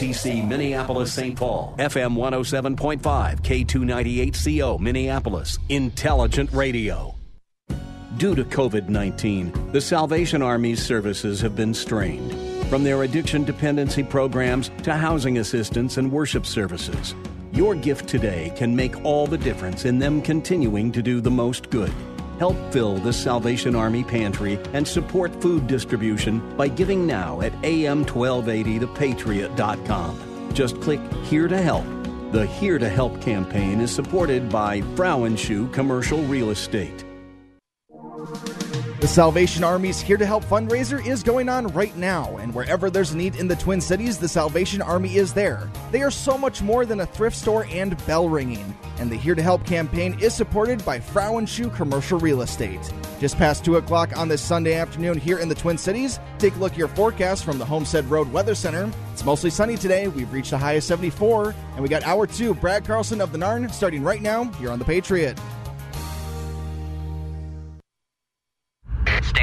TC Minneapolis St. Paul, FM 107.5, K298CO Minneapolis, Intelligent Radio. Due to COVID 19, the Salvation Army's services have been strained. From their addiction dependency programs to housing assistance and worship services, your gift today can make all the difference in them continuing to do the most good. Help fill the Salvation Army pantry and support food distribution by giving now at am1280thepatriot.com. Just click Here to Help. The Here to Help campaign is supported by Frauenshuh Commercial Real Estate. The Salvation Army's Here to Help fundraiser is going on right now, and wherever there's a need in the Twin Cities, the Salvation Army is there. They are so much more than a thrift store and bell ringing, and the Here to Help campaign is supported by Frauenshuh Commercial Real Estate. Just past 2 o'clock on this Sunday afternoon here in the Twin Cities, take a look at your forecast from the Homestead Road Weather Center. It's mostly sunny today. We've reached a high of 74, and we got hour two, Brad Carlson of the Narn, starting right now here on the Patriot.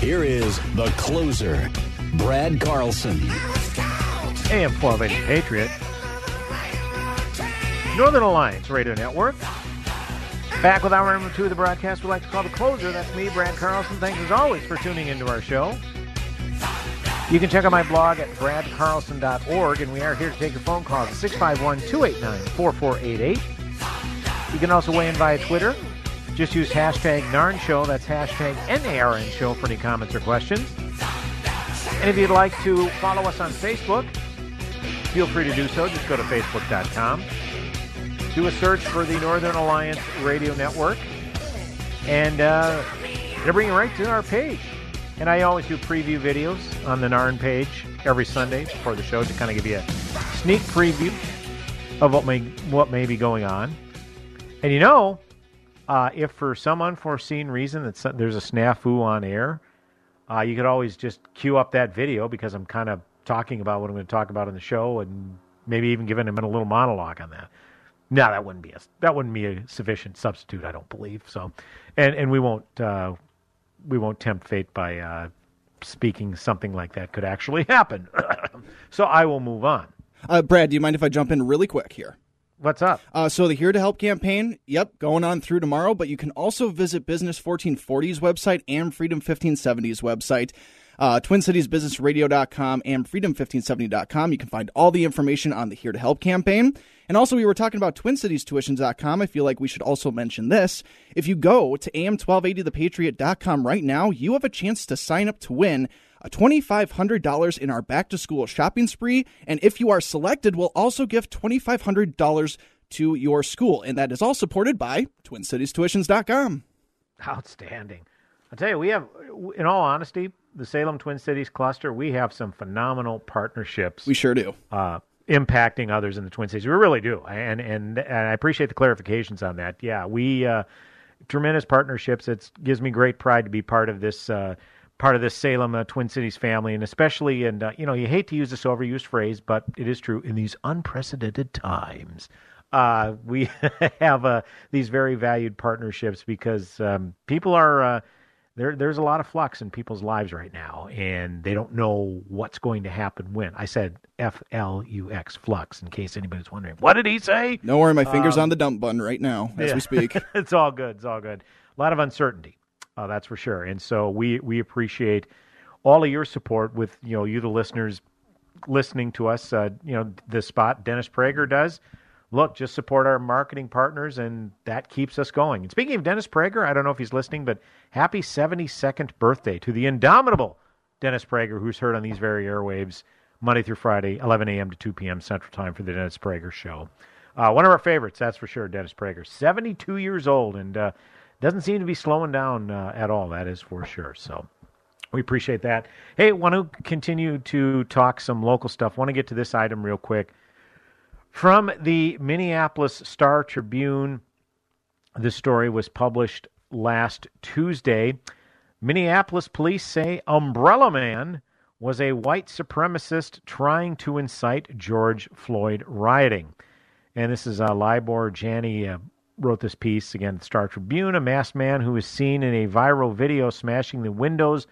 Here is the closer, Brad Carlson. AM 1280 Patriot. Northern Alliance Radio Network. Back with hour number two of the broadcast we like to call the closer. That's me, Brad Carlson. Thanks as always for tuning into our show. You can check out my blog at bradcarlson.org, and we are here to take your phone calls at 651 289 4488. You can also weigh in via Twitter. Just use hashtag NARN Show. That's hashtag NARN Show for any comments or questions. And if you'd like to follow us on Facebook, feel free to do so. Just go to facebook.com. Do a search for the Northern Alliance Radio Network, and uh, it'll bring you right to our page. And I always do preview videos on the NARN page every Sunday before the show to kind of give you a sneak preview of what may what may be going on. And you know, uh, if for some unforeseen reason that there's a snafu on air, uh, you could always just queue up that video because I'm kind of talking about what I'm going to talk about on the show, and maybe even giving him a little monologue on that. No, that wouldn't be a that wouldn't be a sufficient substitute, I don't believe. So, and and we won't uh, we won't tempt fate by uh, speaking something like that could actually happen. so I will move on. Uh, Brad, do you mind if I jump in really quick here? What's up? Uh, so the Here to Help campaign, yep, going on through tomorrow, but you can also visit Business 1440's website and Freedom 1570's website. Uh, TwinCitiesBusinessRadio.com and Freedom1570.com. You can find all the information on the Here to Help campaign. And also, we were talking about TwinCitiesTuitions.com. I feel like we should also mention this. If you go to AM1280thepatriot.com right now, you have a chance to sign up to win a $2,500 in our back to school shopping spree. And if you are selected, we'll also give $2,500 to your school. And that is all supported by TwinCitiesTuitions.com. Outstanding. I'll tell you, we have, in all honesty, the Salem Twin Cities cluster, we have some phenomenal partnerships. We sure do. Uh, impacting others in the Twin Cities. We really do, and and, and I appreciate the clarifications on that. Yeah, we uh, tremendous partnerships. It gives me great pride to be part of this. Uh, part of this Salem uh, Twin Cities family, and especially, and uh, you know, you hate to use this overused phrase, but it is true in these unprecedented times. Uh, we have uh, these very valued partnerships because um, people are uh, there. There's a lot of flux in people's lives right now, and they don't know what's going to happen when. I said F L U X flux, in case anybody's wondering. What did he say? Don't worry, my finger's Um, on the dump button right now as yeah. we speak. it's all good. It's all good. A lot of uncertainty, uh, that's for sure. And so we we appreciate all of your support with you know you the listeners listening to us, uh, you know, the spot Dennis Prager does, look, just support our marketing partners, and that keeps us going. And speaking of Dennis Prager, I don't know if he's listening, but happy 72nd birthday to the indomitable Dennis Prager, who's heard on these very airwaves Monday through Friday, 11 a.m. to 2 p.m. Central Time for the Dennis Prager Show. Uh, one of our favorites, that's for sure, Dennis Prager. 72 years old and uh, doesn't seem to be slowing down uh, at all, that is for sure. So we appreciate that. Hey, want to continue to talk some local stuff. Want to get to this item real quick. From the Minneapolis Star Tribune, this story was published last Tuesday. Minneapolis police say Umbrella Man was a white supremacist trying to incite George Floyd rioting. And this is uh, Libor Jany uh, wrote this piece again, the Star Tribune. A masked man who was seen in a viral video smashing the windows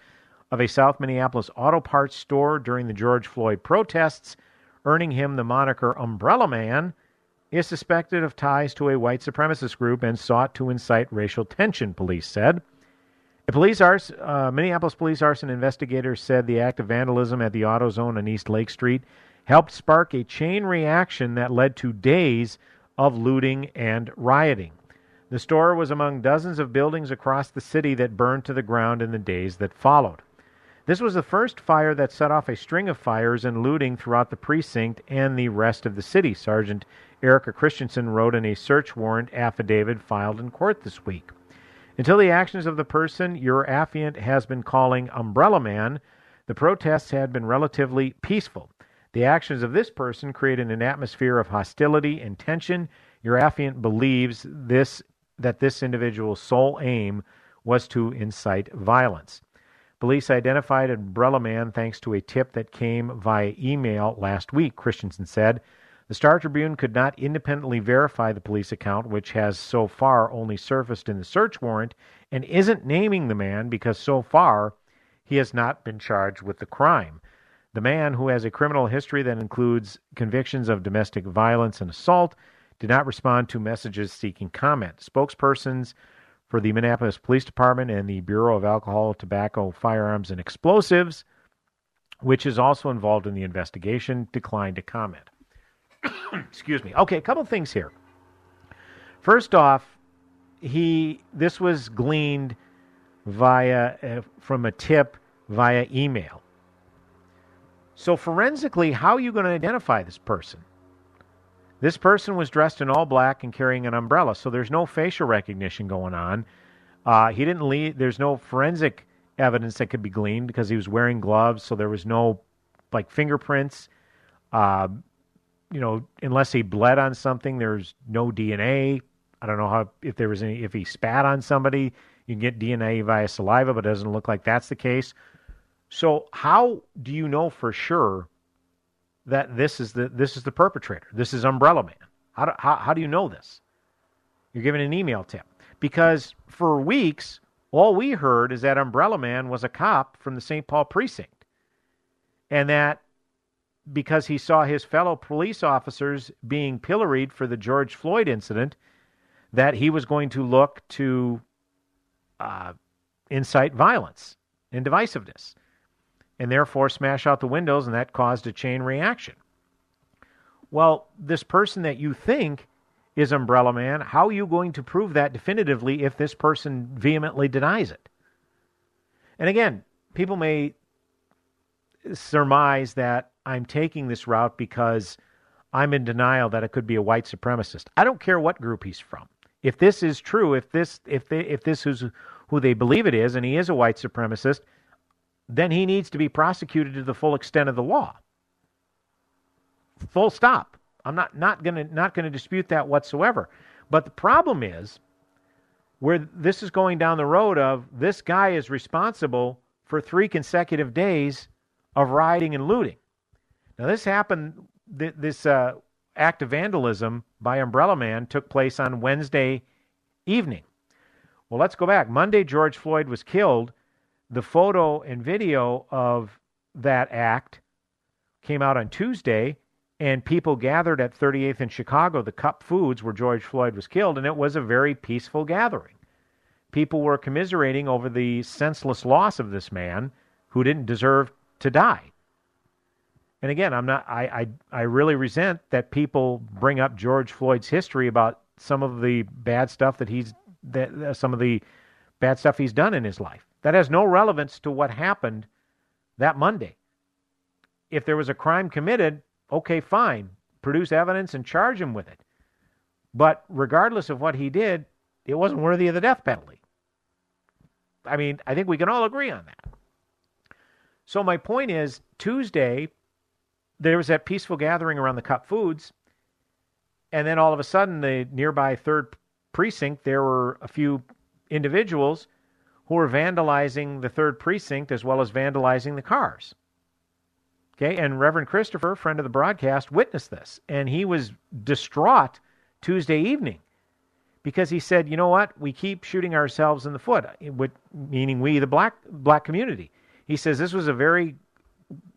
of a South Minneapolis auto parts store during the George Floyd protests earning him the moniker Umbrella Man, is suspected of ties to a white supremacist group and sought to incite racial tension, police said. A police arson, uh, Minneapolis police arson investigators said the act of vandalism at the AutoZone on East Lake Street helped spark a chain reaction that led to days of looting and rioting. The store was among dozens of buildings across the city that burned to the ground in the days that followed. This was the first fire that set off a string of fires and looting throughout the precinct and the rest of the city. Sergeant Erica Christensen wrote in a search warrant affidavit filed in court this week. Until the actions of the person your affiant has been calling Umbrella Man, the protests had been relatively peaceful. The actions of this person created an atmosphere of hostility and tension. Your affiant believes this that this individual's sole aim was to incite violence. Police identified Umbrella Man thanks to a tip that came via email last week, Christensen said. The Star Tribune could not independently verify the police account, which has so far only surfaced in the search warrant, and isn't naming the man because so far he has not been charged with the crime. The man, who has a criminal history that includes convictions of domestic violence and assault, did not respond to messages seeking comment. Spokespersons for the Minneapolis Police Department and the Bureau of Alcohol, Tobacco, Firearms, and Explosives, which is also involved in the investigation, declined to comment. Excuse me. Okay, a couple things here. First off, he this was gleaned via uh, from a tip via email. So forensically, how are you going to identify this person? This person was dressed in all black and carrying an umbrella, so there's no facial recognition going on. Uh, he didn't leave. There's no forensic evidence that could be gleaned because he was wearing gloves, so there was no like fingerprints. Uh, you know, unless he bled on something, there's no DNA. I don't know how if there was any if he spat on somebody, you can get DNA via saliva, but it doesn't look like that's the case. So how do you know for sure that this is the this is the perpetrator. This is Umbrella Man. How do, how, how do you know this? You're given an email tip because for weeks all we heard is that Umbrella Man was a cop from the St. Paul precinct, and that because he saw his fellow police officers being pilloried for the George Floyd incident, that he was going to look to uh, incite violence and divisiveness and therefore smash out the windows, and that caused a chain reaction. Well, this person that you think is Umbrella Man, how are you going to prove that definitively if this person vehemently denies it? And again, people may surmise that I'm taking this route because I'm in denial that it could be a white supremacist. I don't care what group he's from. If this is true, if this if they if this is who they believe it is, and he is a white supremacist, then he needs to be prosecuted to the full extent of the law. Full stop. I'm not not going to not to dispute that whatsoever. But the problem is where this is going down the road of this guy is responsible for three consecutive days of rioting and looting. Now this happened this uh, act of vandalism by Umbrella Man took place on Wednesday evening. Well, let's go back. Monday George Floyd was killed the photo and video of that act came out on Tuesday, and people gathered at 38th in Chicago, the Cup Foods, where George Floyd was killed, and it was a very peaceful gathering. People were commiserating over the senseless loss of this man who didn't deserve to die. And again, I'm not. I, I I really resent that people bring up George Floyd's history about some of the bad stuff that he's that uh, some of the bad stuff he's done in his life. That has no relevance to what happened that Monday. If there was a crime committed, okay, fine, produce evidence and charge him with it. But regardless of what he did, it wasn't worthy of the death penalty. I mean, I think we can all agree on that. So my point is, Tuesday, there was that peaceful gathering around the Cup Foods, and then all of a sudden, the nearby third precinct, there were a few individuals who were vandalizing the third precinct as well as vandalizing the cars. Okay, and Reverend Christopher, friend of the broadcast, witnessed this, and he was distraught Tuesday evening because he said, "You know what? We keep shooting ourselves in the foot," meaning we, the black black community. He says this was a very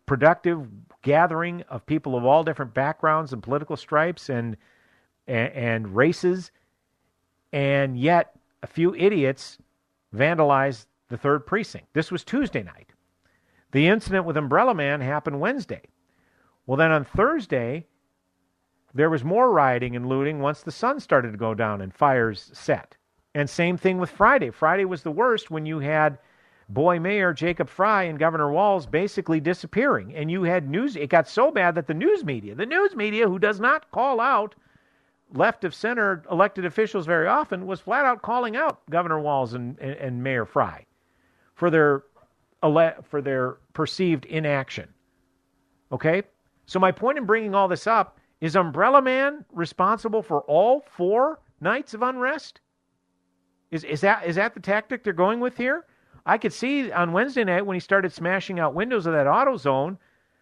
productive gathering of people of all different backgrounds and political stripes and and, and races, and yet a few idiots vandalized the third precinct. This was Tuesday night. The incident with Umbrella Man happened Wednesday. Well, then on Thursday, there was more rioting and looting once the sun started to go down and fires set. And same thing with Friday. Friday was the worst when you had boy mayor Jacob Fry and Governor Walz basically disappearing. And you had news, it got so bad that the news media, the news media who does not call out left of center elected officials very often, was flat out calling out Governor Walz and, and, and Mayor Fry for their, for their perceived inaction. Okay? So, my point in bringing all this up is Umbrella Man responsible for all four nights of unrest? Is, is, that, is that the tactic they're going with here? I could see on Wednesday night when he started smashing out windows of that AutoZone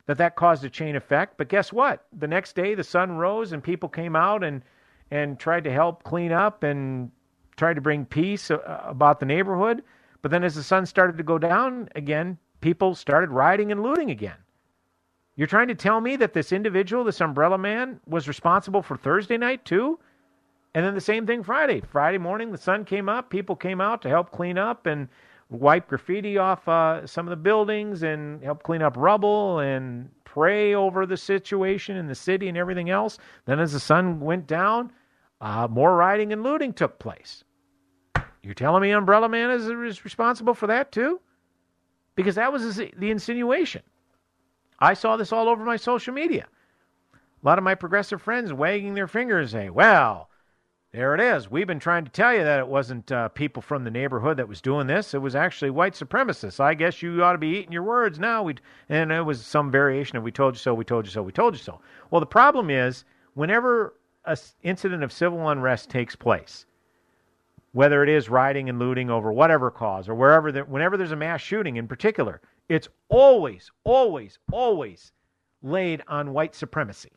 that that caused a chain effect. But guess what? The next day the sun rose and people came out and and tried to help clean up and tried to bring peace uh, about the neighborhood. But then as the sun started to go down again, people started rioting and looting again. You're trying to tell me that this individual, this umbrella man, was responsible for Thursday night too? And then the same thing Friday. Friday morning, the sun came up, people came out to help clean up and wipe graffiti off uh, some of the buildings and help clean up rubble and pray over the situation in the city and everything else. Then, as the sun went down, uh, more rioting and looting took place. You're telling me Umbrella Man is, is responsible for that too? Because that was the insinuation. I saw this all over my social media. A lot of my progressive friends wagging their fingers saying, well, there it is. We've been trying to tell you that it wasn't uh, people from the neighborhood that was doing this. It was actually white supremacists. I guess you ought to be eating your words now. we and it was some variation of "we told you so, we told you so, we told you so." Well, the problem is whenever an incident of civil unrest takes place, whether it is rioting and looting over whatever cause or wherever, whenever there's a mass shooting in particular, it's always, always, always laid on white supremacy.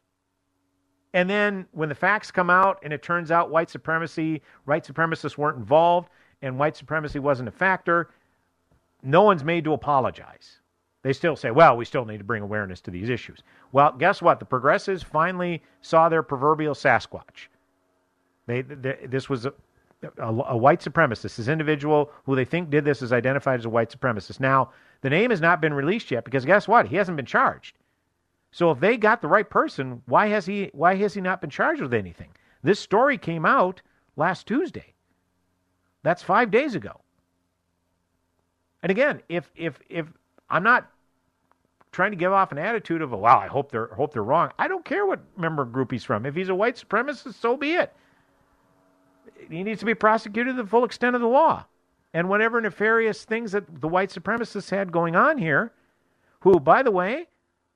And then when the facts come out and it turns out white supremacy, white supremacists weren't involved, and white supremacy wasn't a factor, no one's made to apologize. They still say, well, we still need to bring awareness to these issues. Well, guess what? The progressives finally saw their proverbial Sasquatch. They, they this was a, a, a, white supremacist. This individual who they think did this is identified as a white supremacist. Now, the name has not been released yet because guess what? He hasn't been charged. So if they got the right person, why has he why has he not been charged with anything? This story came out last Tuesday. That's 5 days ago. And again, if if if I'm not trying to give off an attitude of, "Wow, I hope they're hope they're wrong." I don't care what member group he's from. If he's a white supremacist, so be it. He needs to be prosecuted to the full extent of the law and whatever nefarious things that the white supremacists had going on here, who, by the way,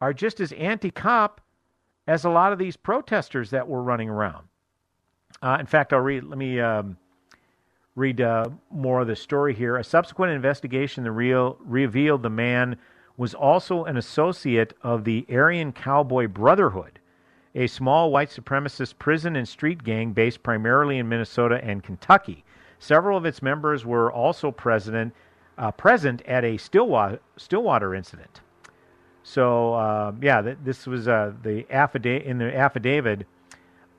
are just as anti cop as a lot of these protesters that were running around. Uh, in fact, I'll read, let me um, read uh, more of the story here. A subsequent investigation real, revealed the man was also an associate of the Aryan Cowboy Brotherhood, a small white supremacist prison and street gang based primarily in Minnesota and Kentucky. Several of its members were also present, uh, present at a Stillwater, Stillwater incident. So uh, yeah, th- this was uh, the affidavit. In the affidavit,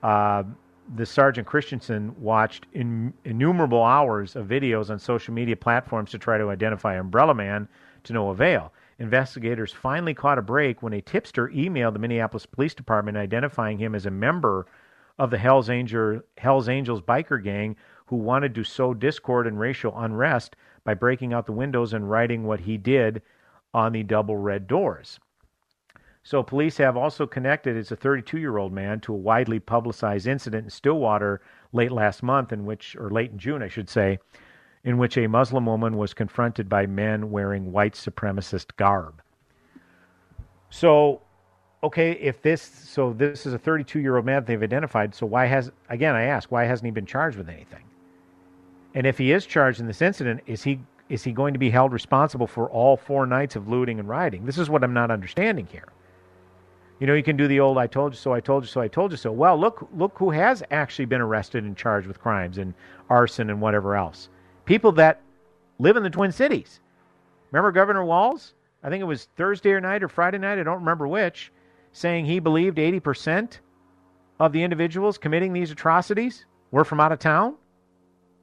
uh, the Sergeant Christensen watched in- innumerable hours of videos on social media platforms to try to identify Umbrella Man to no avail. Investigators finally caught a break when a tipster emailed the Minneapolis Police Department identifying him as a member of the Hells, Angel, Hells Angels biker gang who wanted to sow discord and racial unrest by breaking out the windows and writing what he did on the double red doors. So, police have also connected as a 32 year old man to a widely publicized incident in Stillwater late last month, in which, or late in June, I should say, in which a Muslim woman was confronted by men wearing white supremacist garb. So, okay, if this, so this is a 32 year old man they've identified, so why has, again, I ask, why hasn't he been charged with anything? And if he is charged in this incident, is he is he going to be held responsible for all four nights of looting and rioting? This is what I'm not understanding here. You know, you can do the old "I told you so, I told you so, I told you so." Well, look, look who has actually been arrested and charged with crimes and arson and whatever else. People that live in the Twin Cities. Remember Governor Walz? I think it was Thursday or night or Friday night. I don't remember which, saying he believed 80% of the individuals committing these atrocities were from out of town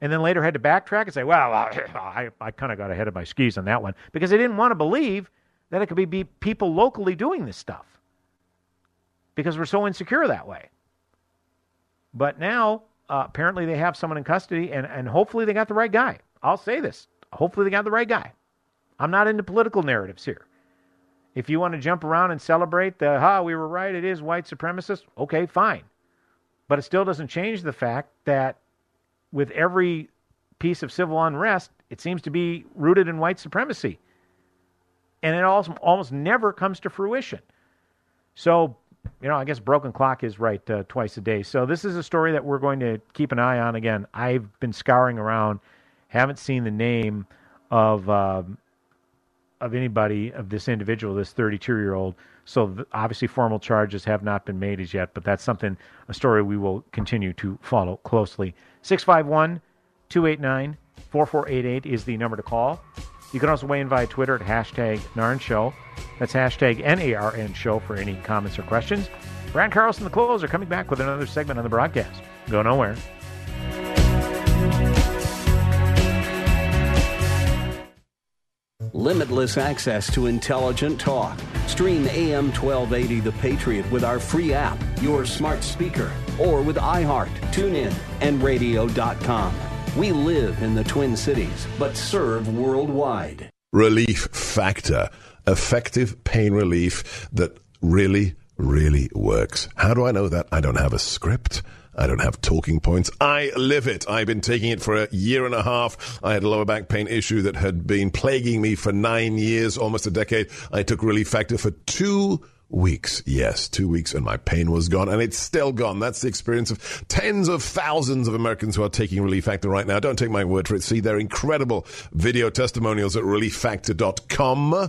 and then later had to backtrack and say, well, I, I kind of got ahead of my skis on that one because they didn't want to believe that it could be, be people locally doing this stuff because we're so insecure that way. But now, uh, apparently, they have someone in custody, and, and hopefully they got the right guy. I'll say this. Hopefully, they got the right guy. I'm not into political narratives here. If you want to jump around and celebrate the, ha, we were right, it is white supremacist, okay, fine. But it still doesn't change the fact that with every piece of civil unrest, it seems to be rooted in white supremacy. And it also almost never comes to fruition. So, you know, I guess broken clock is right uh, twice a day. So this is a story that we're going to keep an eye on. Again, I've been scouring around, haven't seen the name of uh, of anybody of this individual, this 32 year old. So obviously, formal charges have not been made as yet, but that's something a story we will continue to follow closely. 651 289 4488 is the number to call. You can also weigh in via Twitter at hashtag NARN Show. That's hashtag N-A-R-N Show for any comments or questions. Brad Carlson, the closer, coming back with another segment on the broadcast. Go nowhere. Limitless access to intelligent talk. Stream AM 1280 The Patriot with our free app, your smart speaker, or with iHeart, TuneIn, and radio.com. We live in the Twin Cities, but serve worldwide. Relief Factor. Effective pain relief that really, really works. How do I know that? I don't have a script. I don't have talking points. I live it. I've been taking it for a year and a half. I had a lower back pain issue that had been plaguing me for nine years, almost a decade. I took Relief Factor for two weeks. Yes, two weeks and my pain was gone and it's still gone. That's the experience of tens of thousands of Americans who are taking Relief Factor right now. Don't take my word for it. See their incredible video testimonials at relieffactor.com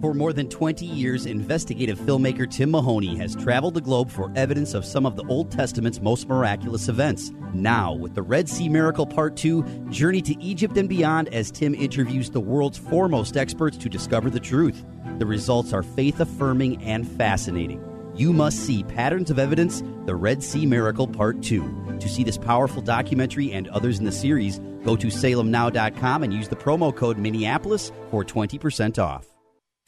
For more than 20 years, investigative filmmaker Tim Mahoney has traveled the globe for evidence of some of the Old Testament's most miraculous events. Now, with the Red Sea Miracle Part 2, journey to Egypt and beyond as Tim interviews the world's foremost experts to discover the truth. The results are faith affirming and fascinating. You must see Patterns of Evidence, The Red Sea Miracle Part 2. To see this powerful documentary and others in the series, go to salemnow.com and use the promo code Minneapolis for 20% off.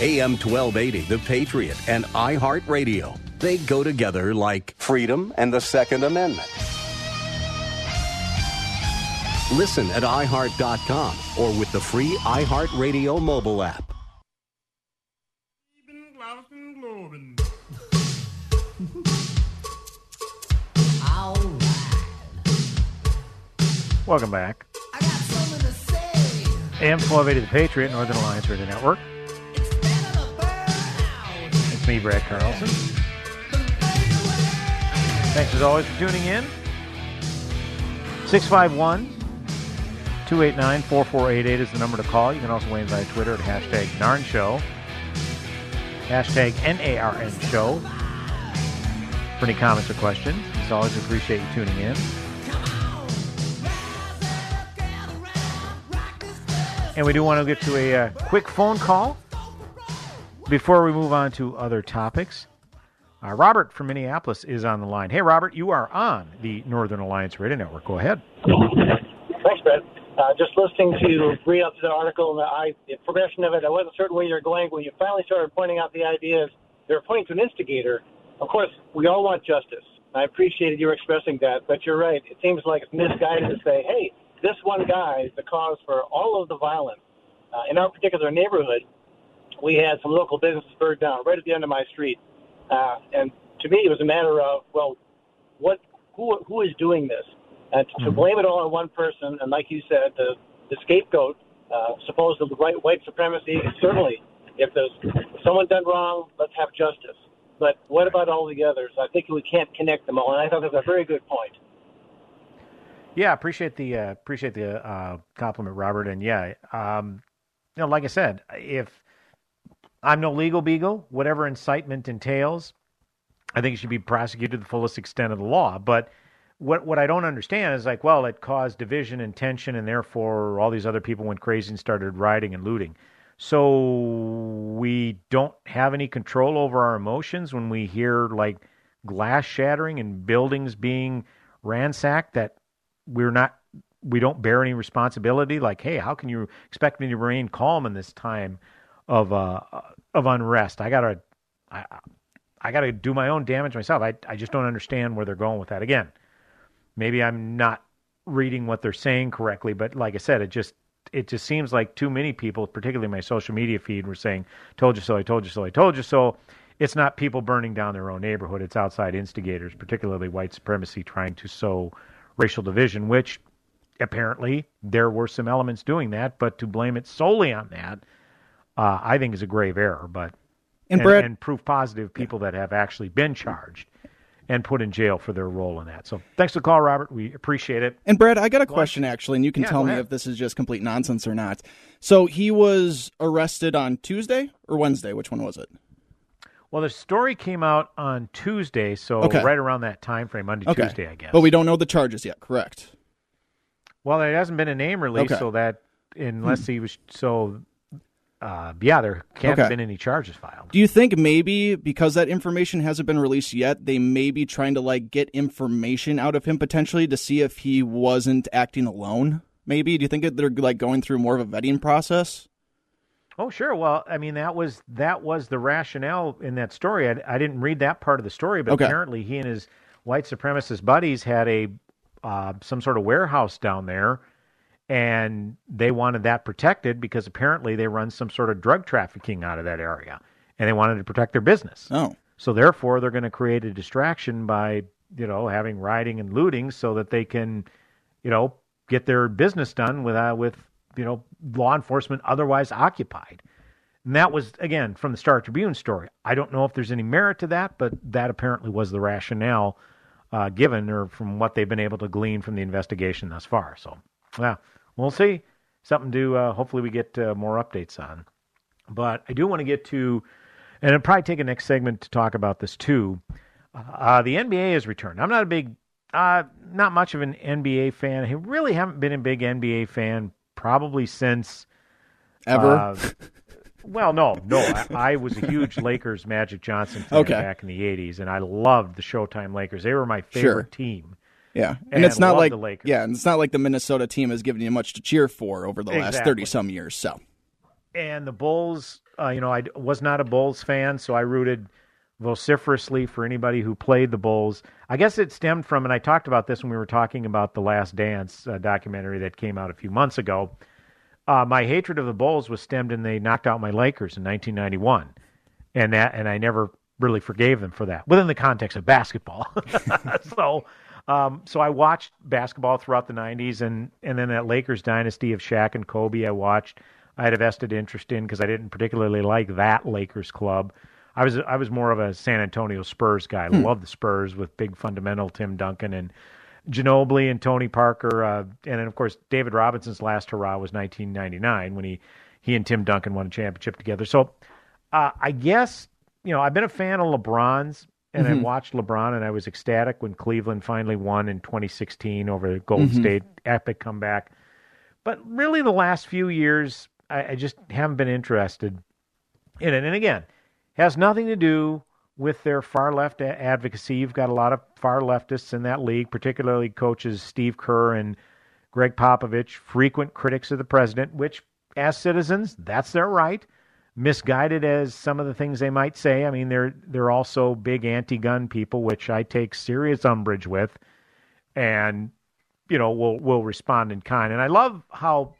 AM 1280, The Patriot, and iHeartRadio. They go together like freedom and the Second Amendment. Listen at iHeart.com or with the free iHeartRadio mobile app. Welcome back. AM 1280 The Patriot, Northern Alliance Radio Network. It's me, Brad Carlson. Thanks as always for tuning in. 651 289 4488 is the number to call. You can also weigh in via Twitter at hashtag NARN Show. Hashtag N-A-R-N Show. For any comments or questions. As always, appreciate you tuning in. And we do want to get to a uh, quick phone call before we move on to other topics. Uh, Robert from Minneapolis is on the line. Hey, Robert, you are on the Northern Alliance Radio Network. Go ahead. Thanks, Brett. Uh, just listening to read up to the article, and I, the progression of it, I wasn't certain where you're going. When you finally started pointing out the ideas, they were pointing to an instigator. Of course, we all want justice. I appreciated you expressing that, but you're right. It seems like it's misguided to say, hey, this one guy is the cause for all of the violence. Uh, in our particular neighborhood, we had some local businesses burned down right at the end of my street. Uh, and to me, it was a matter of, well, what, who, who is doing this? And to, to blame it all on one person, and like you said, the, the scapegoat, uh, supposed to right, white supremacy, certainly, if there's someone done wrong, let's have justice. But what about all the others? I think we can't connect them all, and I thought that was a very good point. Yeah, appreciate the uh, appreciate the uh, compliment, Robert. And yeah, um, you know, like I said, if I'm no legal beagle, whatever incitement entails, I think it should be prosecuted to the fullest extent of the law. But what what I don't understand is like, well, it caused division and tension, and therefore all these other people went crazy and started rioting and looting. So we don't have any control over our emotions when we hear like glass shattering and buildings being ransacked. That we're not we don't bear any responsibility. Like, hey, how can you expect me to remain calm in this time of uh, of unrest? I gotta I, I gotta do my own damage myself. I I just don't understand where they're going with that. Again, maybe I'm not reading what they're saying correctly, but like I said, it just it just seems like too many people, particularly my social media feed, were saying, "Told you so, I told you so, I told you so." It's not people burning down their own neighborhood; it's outside instigators, particularly white supremacy, trying to sow racial division, which apparently there were some elements doing that, but to blame it solely on that, uh, I think is a grave error. But And and, Brad- and proof positive people that have actually been charged and put in jail for their role in that. So thanks for the call, Robert. We appreciate it. And Brad, I got a question actually, and you can Yeah, tell me if this is just complete nonsense or not. So he was arrested on Tuesday or Wednesday? Which one was it? Well, the story came out on Tuesday, so Okay. right around that time frame, Monday, Okay. Tuesday, I guess. But we don't know the charges yet, correct? Well, there hasn't been a name released, Okay. so that unless he was so, uh, yeah, there can't Okay. have been any charges filed. Do you think maybe because that information hasn't been released yet, they may be trying to like get information out of him potentially to see if he wasn't acting alone? Maybe. Do you think that they're like going through more of a vetting process? Oh, sure. Well, I mean that was that was the rationale in that story. I, I didn't read that part of the story, but Okay. apparently he and his white supremacist buddies had a uh, some sort of warehouse down there, and they wanted that protected because apparently they run some sort of drug trafficking out of that area, and they wanted to protect their business. Oh, So therefore, they're going to create a distraction by you know having rioting and looting so that they can, you know, get their business done with uh, with you know law enforcement otherwise occupied. And that was again from the Star Tribune story. I don't know if there's any merit to that, but that apparently was the rationale uh, given, or from what they've been able to glean from the investigation thus far. So, yeah, we'll see. Something to uh, hopefully we get uh, more updates on. But I do want to get to, and I'll probably take a next segment to talk about this too. Uh, the NBA has returned. I'm not a big, uh, not much of an NBA fan. I really haven't been a big NBA fan probably since Ever? uh, well, no, no. I, I was a huge Lakers Magic Johnson fan Okay. back in the '80s, and I loved the Showtime Lakers. They were my favorite Sure. team. Yeah, and, And it's not like the Lakers. yeah, and it's not like the Minnesota team has given you much to cheer for over the last thirty some years. So And the Bulls, uh, you know, I was not a Bulls fan, so I rooted vociferously for anybody who played the Bulls. I guess it stemmed from, and I talked about this when we were talking about the Last Dance uh, documentary that came out a few months ago. Uh, my hatred of the Bulls was stemmed in they knocked out my Lakers in 1991, and that, and I never really forgave them for that within the context of basketball. so, um, so I watched basketball throughout the 90s, and and then that Lakers dynasty of Shaq and Kobe, I watched. I had a vested interest in because I didn't particularly like that Lakers club. I was I was more of a San Antonio Spurs guy. I Hmm. love the Spurs with big fundamental Tim Duncan and Ginobili and Tony Parker, uh, and then of course David Robinson's last hurrah was 1999 when he he and Tim Duncan won a championship together. So uh, I guess you know I've been a fan of LeBron's, and I Mhm. watched LeBron, and I was ecstatic when Cleveland finally won in 2016 over Golden Mhm. State, epic comeback. But really, the last few years, I, I just haven't been interested in it. And again, has nothing to do with their far left advocacy. You've got a lot of far leftists in that league, particularly coaches Steve Kerr and Gregg Popovich, frequent critics of the president, which, as citizens, that's their right. Misguided as some of the things they might say, I mean, they're they're also big anti-gun people, which I take serious umbrage with, and you know will will respond in kind. And I love how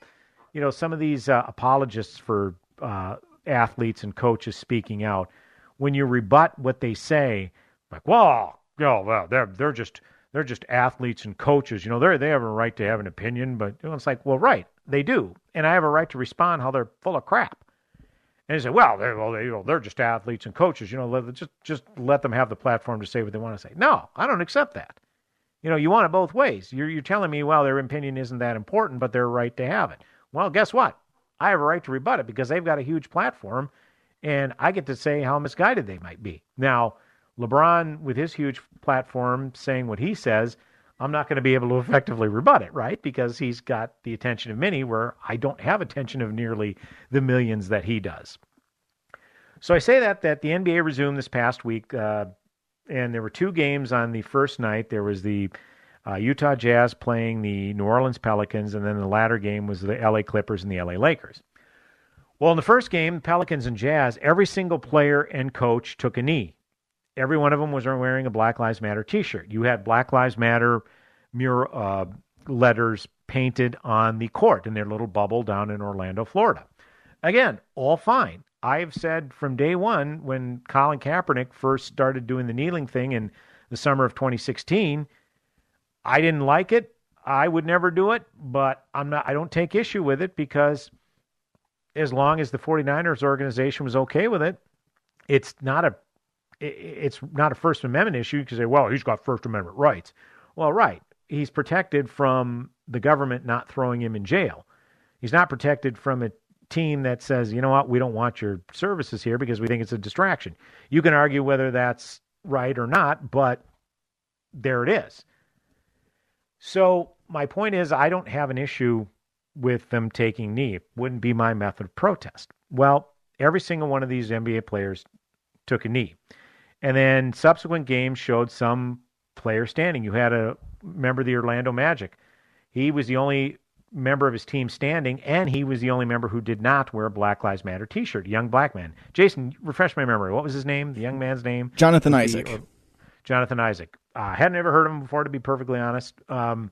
you know some of these uh, apologists for uh, athletes and coaches speaking out. When you rebut what they say like well you know, well they're they're just they're just athletes and coaches you know they they have a right to have an opinion. But you know, it's like well right they do. And i have a right to respond how they're full of crap and they say well they're well they, you they're just athletes and coaches you know let, just just let them have the platform to say what they want to say no i don't accept that you know, you want it both ways. You're you're telling me, well, their opinion isn't that important, but they're right to have it. Well, guess what? I have a right to rebut it because they've got a huge platform, and I get to say how misguided they might be. Now, LeBron, with his huge platform, saying what he says, I'm not going to be able to effectively rebut it, right? Because he's got the attention of many, where I don't have attention of nearly the millions that he does. So I say that that the NBA resumed this past week, uh, and there were two games on the first night. There was the uh, Utah Jazz playing the New Orleans Pelicans, and then the latter game was the LA Clippers and the LA Lakers. Well, in the first game, Pelicans and Jazz, every single player and coach took a knee. Every one of them was wearing a Black Lives Matter T-shirt. You had Black Lives Matter mural uh, letters painted on the court in their little bubble down in Orlando, Florida. Again, all fine. I've said from day one when Colin Kaepernick first started doing the kneeling thing in the summer of 2016, I didn't like it. I would never do it, but I'm not I don't take issue with it because as long as the 49ers organization was okay with it, it's not a it's not a First Amendment issue because say, well, he's got First Amendment rights. Well, right, he's protected from the government not throwing him in jail. He's not protected from a team that says, you know what, we don't want your services here because we think it's a distraction. You can argue whether that's right or not, but there it is. So my point is, I don't have an issue with them taking knee. It wouldn't be my method of protest. Well, every single one of these NBA players took a knee. And then subsequent games showed some player standing. You had a member of the Orlando Magic. He was the only member of his team standing, and he was the only member who did not wear a Black Lives Matter T-shirt. Young black man. Jason, refresh my memory. What was his name? The young man's name? Jonathan Isaac. or- Jonathan Isaac. I hadn't ever heard of him before, to be perfectly honest. Um,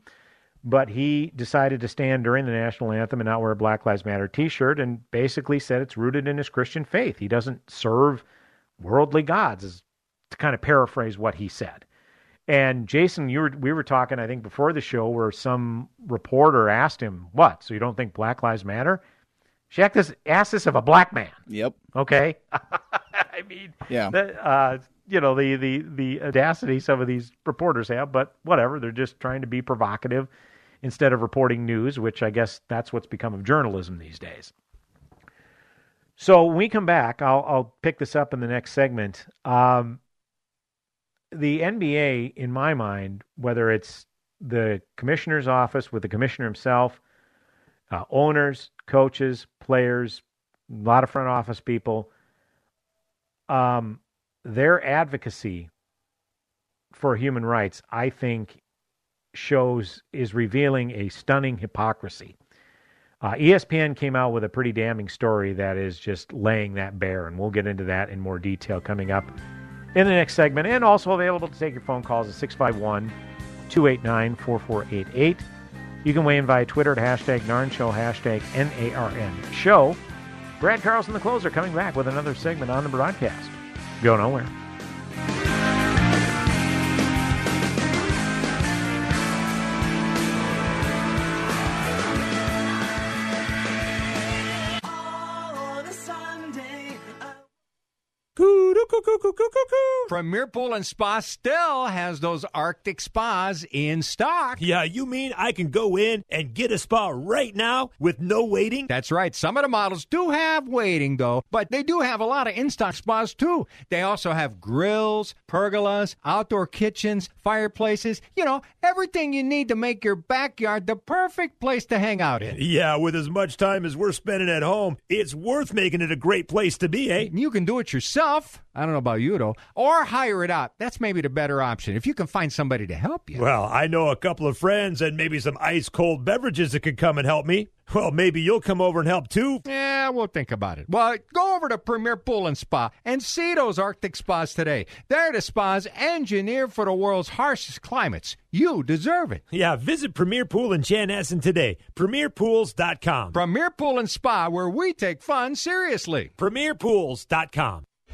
but he decided to stand during the national anthem and not wear a Black Lives Matter T-shirt, and basically said it's rooted in his Christian faith. He doesn't serve worldly gods, is to kind of paraphrase what he said. And Jason, you were we were talking, I think, before the show, where some reporter asked him, "What? So you don't think Black Lives Matter?" Shaq this asked this of a black man. Yep. Okay. I mean, Yeah. the, uh, you know the the the audacity some of these reporters have, but whatever. They're just trying to be provocative instead of reporting news, which I guess that's what's become of journalism these days. So when we come back, I'll, I'll pick this up in the next segment. Um, the NBA, in my mind, whether it's the commissioner's office with the commissioner himself, uh, owners, coaches, players, a lot of front office people, um, their advocacy for human rights, I think, shows is revealing a stunning hypocrisy. Uh, ESPN came out with a pretty damning story that is just laying that bare, and we'll get into that in more detail coming up in the next segment. And also available to take your phone calls at 651 289 4488. You can weigh in via Twitter at hashtag NARN Show, hashtag N-A-R-N Show. Brad Carlson, the closer, coming back with another segment on the broadcast. Go nowhere. Premier Pool and Spa still has those Arctic spas in stock. Yeah, you mean I can go in and get a spa right now with no waiting? That's right. Some of the models do have waiting, though, but they do have a lot of in stock spas, too. They also have grills, pergolas, outdoor kitchens, fireplaces, you know, everything you need to make your backyard the perfect place to hang out in. Yeah, with as much time as we're spending at home, it's worth making it a great place to be, eh? You can do it yourself. I don't know about you, though. Or hire it out. That's maybe the better option if you can find somebody to help you. Well, I know a couple of friends and maybe some ice cold beverages that could come and help me. Well, maybe you'll come over and help too. Yeah, we'll think about it. Well, go over to Premier Pool and Spa and see those Arctic spas today. They're the spas engineered for the world's harshest climates. You deserve it. Yeah, visit Premier Pool in Chanhassen today. PremierPools.com. Premier Pool and Spa, where we take fun seriously. PremierPools.com.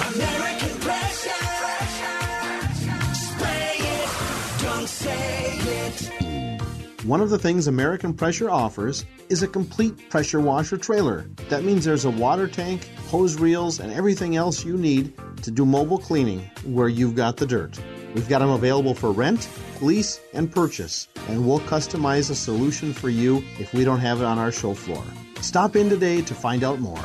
American pressure. Spray it, don't say it. One of the things American Pressure offers is a complete pressure washer trailer. That means there's a water tank, hose reels, and everything else you need to do mobile cleaning where you've got the dirt. We've got them available for rent, lease, and purchase, and we'll customize a solution for you if we don't have it on our show floor. Stop in today to find out more.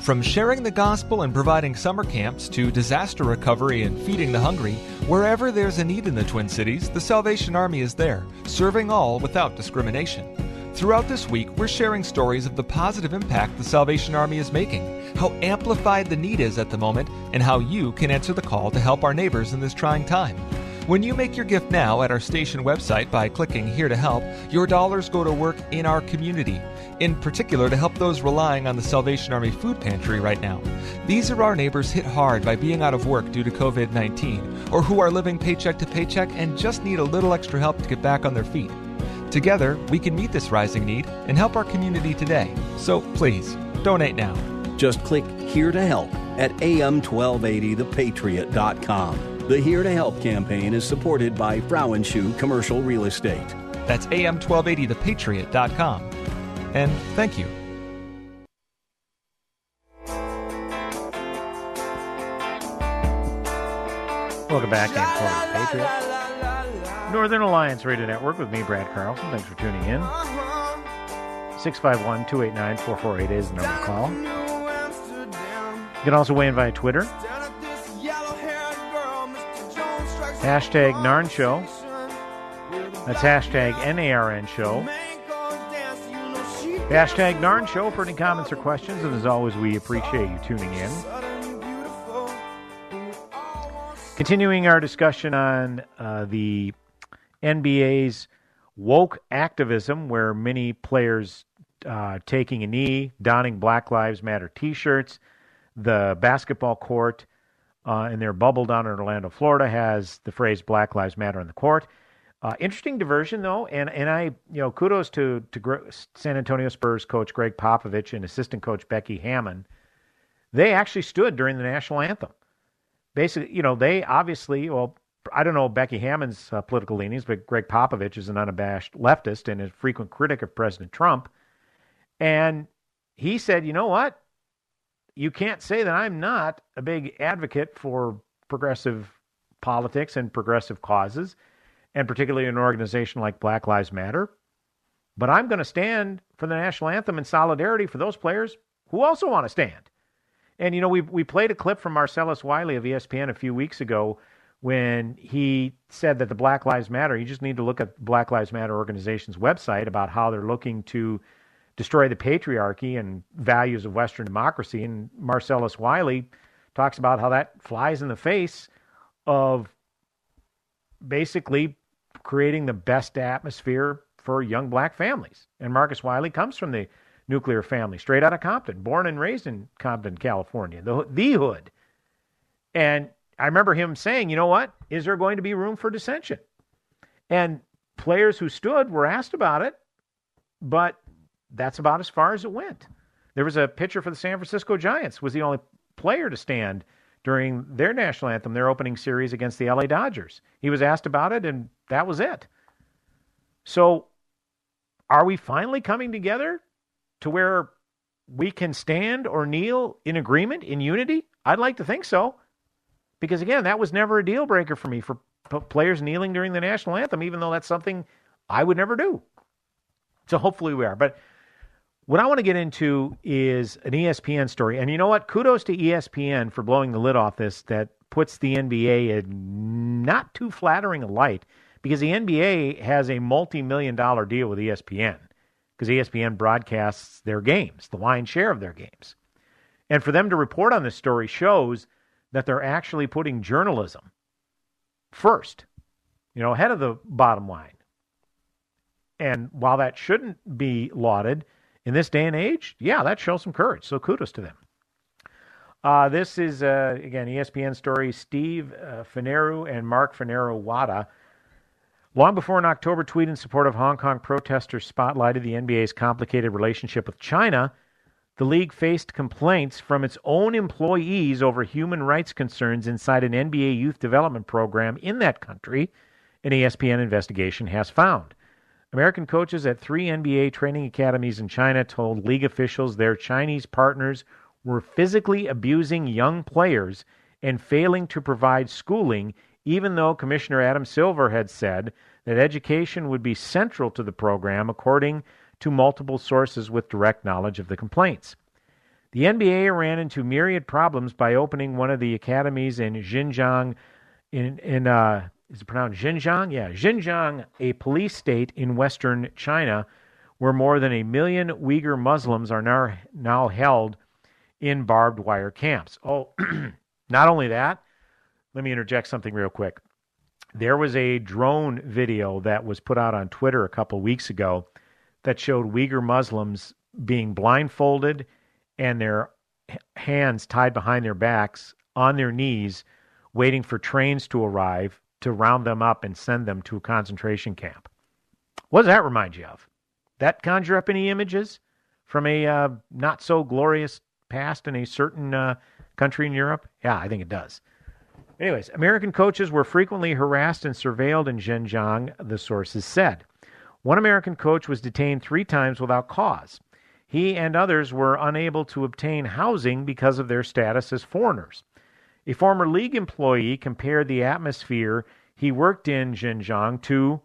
From sharing the gospel and providing summer camps to disaster recovery and feeding the hungry, wherever there's a need in the Twin Cities, the Salvation Army is there, serving all without discrimination. Throughout this week, we're sharing stories of the positive impact the Salvation Army is making, how amplified the need is at the moment, and how you can answer the call to help our neighbors in this trying time. When you make your gift now at our station website by clicking Here to Help, your dollars go to work in our community, in particular to help those relying on the Salvation Army food pantry right now. These are our neighbors hit hard by being out of work due to COVID 19, or who are living paycheck to paycheck and just need a little extra help to get back on their feet. Together, we can meet this rising need and help our community today. So please, donate now. Just click Here to Help at am1280thepatriot.com. The Here to Help campaign is supported by Frauenshuh Commercial Real Estate. That's am1280thepatriot.com. And thank you. Welcome back, and Patriot. Northern Alliance Radio Network with me, Brad Carlson. Thanks for tuning in. 651 289 4488 is the number to call. You can also weigh in via Twitter. Hashtag Narn Show. That's hashtag NARN Show. Hashtag Narn Show for any comments or questions. And as always, we appreciate you tuning in. Continuing our discussion on uh, the NBA's woke activism, where many players uh, taking a knee, donning Black Lives Matter T-shirts. The basketball court uh, in their bubble down in Orlando, Florida, has the phrase "Black Lives Matter" in the court. Uh, interesting diversion though, and and I you know kudos to to Gre- San Antonio Spurs coach Gregg Popovich and assistant coach Becky Hammon. They actually stood during the national anthem. Basically, you know, they obviously well. I don't know Becky Hammond's uh, political leanings, but Gregg Popovich is an unabashed leftist and a frequent critic of President Trump. And he said, you know what? You can't say that I'm not a big advocate for progressive politics and progressive causes and particularly an organization like Black Lives Matter. But I'm going to stand for the national anthem in solidarity for those players who also want to stand. And, you know, we, we played a clip from Marcellus Wiley of ESPN a few weeks ago when he said that the Black Lives Matter, you just need to look at the Black Lives Matter organization's website about how they're looking to destroy the patriarchy and values of Western democracy. And Marcellus Wiley talks about how that flies in the face of basically creating the best atmosphere for young black families. And Marcus Wiley comes from the nuclear family, straight out of Compton, born and raised in Compton, California, the, the hood. And I remember him saying, you know what? Is there going to be room for dissension? And players who stood were asked about it, but that's about as far as it went. There was a pitcher for the San Francisco Giants, was the only player to stand during their national anthem, their opening series against the LA Dodgers. He was asked about it, and that was it. So, are we finally coming together to where we can stand or kneel in agreement, in unity? I'd like to think so. Because again, that was never a deal breaker for me for p- players kneeling during the national anthem, even though that's something I would never do. So hopefully we are. But what I want to get into is an ESPN story. And you know what? Kudos to ESPN for blowing the lid off this that puts the NBA in not too flattering a light because the NBA has a multi million dollar deal with ESPN because ESPN broadcasts their games, the lion's share of their games. And for them to report on this story shows that they're actually putting journalism first, you know, ahead of the bottom line. And while that shouldn't be lauded, in this day and age, yeah, that shows some courage. So kudos to them. Uh, this is, uh, again, ESPN story. Steve uh, Fainaru and Mark Fainaru-Wada. Long before an October tweet in support of Hong Kong protesters spotlighted the NBA's complicated relationship with China, the league faced complaints from its own employees over human rights concerns inside an NBA youth development program in that country, an ESPN investigation has found. American coaches at three NBA training academies in China told league officials their Chinese partners were physically abusing young players and failing to provide schooling, even though Commissioner Adam Silver had said that education would be central to the program, according to multiple sources with direct knowledge of the complaints. The NBA ran into myriad problems by opening one of the academies in Xinjiang in, in uh, is it pronounced Xinjiang? Yeah, Xinjiang, a police state in western China, where more than a million Uyghur Muslims are now, now held in barbed wire camps. Oh, not only that, let me interject something real quick. There was a drone video that was put out on Twitter a couple weeks ago that showed Uyghur Muslims being blindfolded and their hands tied behind their backs on their knees, waiting for trains to arrive to round them up and send them to a concentration camp. What does that remind you of? That conjure up any images from a uh, not so glorious past in a certain uh, country in Europe? Yeah, I think it does. Anyways, American coaches were frequently harassed and surveilled in Xinjiang, the sources said. One American coach was detained three times without cause. He and others were unable to obtain housing because of their status as foreigners. A former league employee compared the atmosphere he worked in Xinjiang to,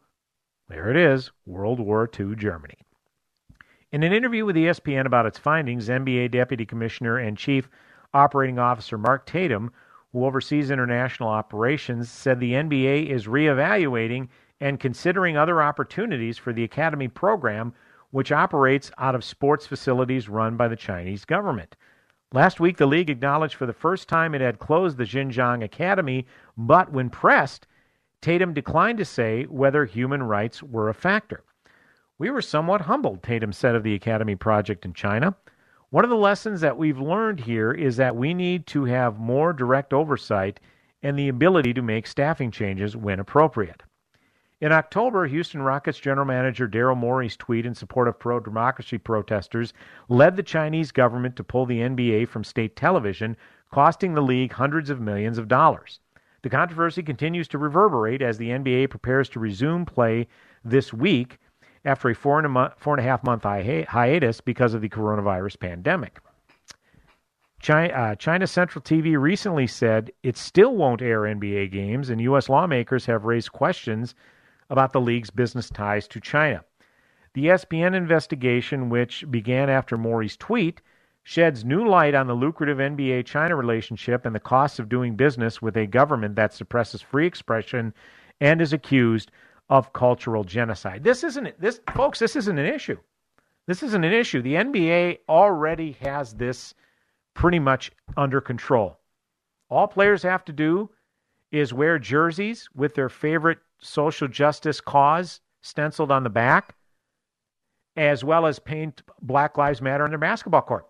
there it is, World War II Germany. In an interview with ESPN about its findings, NBA Deputy Commissioner and Chief Operating Officer Mark Tatum, who oversees international operations, said the NBA is reevaluating and considering other opportunities for the academy program, which operates out of sports facilities run by the Chinese government. Last week, the league acknowledged for the first time it had closed the Xinjiang Academy, but when pressed, Tatum declined to say whether human rights were a factor. We were somewhat humbled, Tatum said of the Academy project in China. One of the lessons that we've learned here is that we need to have more direct oversight and the ability to make staffing changes when appropriate. In October, Houston Rockets general manager Daryl Morey's tweet in support of pro democracy protesters led the Chinese government to pull the NBA from state television, costing the league hundreds of millions of dollars. The controversy continues to reverberate as the NBA prepares to resume play this week after a four and a, four and a half month hi- hiatus because of the coronavirus pandemic. China, uh, China Central TV recently said it still won't air NBA games, and U.S. lawmakers have raised questions about the league's business ties to China. The ESPN investigation, which began after Morey's tweet, sheds new light on the lucrative NBA China relationship and the costs of doing business with a government that suppresses free expression and is accused of cultural genocide. This isn't this folks, this isn't an issue. This isn't an issue. The NBA already has this pretty much under control. All players have to do is wear jerseys with their favorite social justice cause stenciled on the back, as well as paint Black Lives Matter on their basketball court.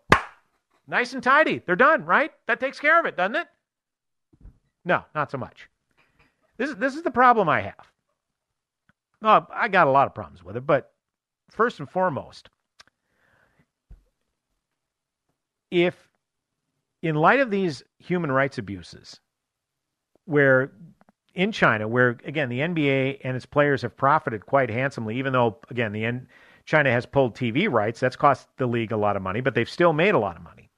Nice and tidy. They're done, right? That takes care of it, doesn't it? No, not so much. This, is, this is the problem I have. Well, I got a lot of problems with it, but first and foremost, if in light of these human rights abuses, where in China, where again the NBA and its players have profited quite handsomely, even though again the N- China has pulled TV rights, that's cost the league a lot of money, but they've still made a lot of money.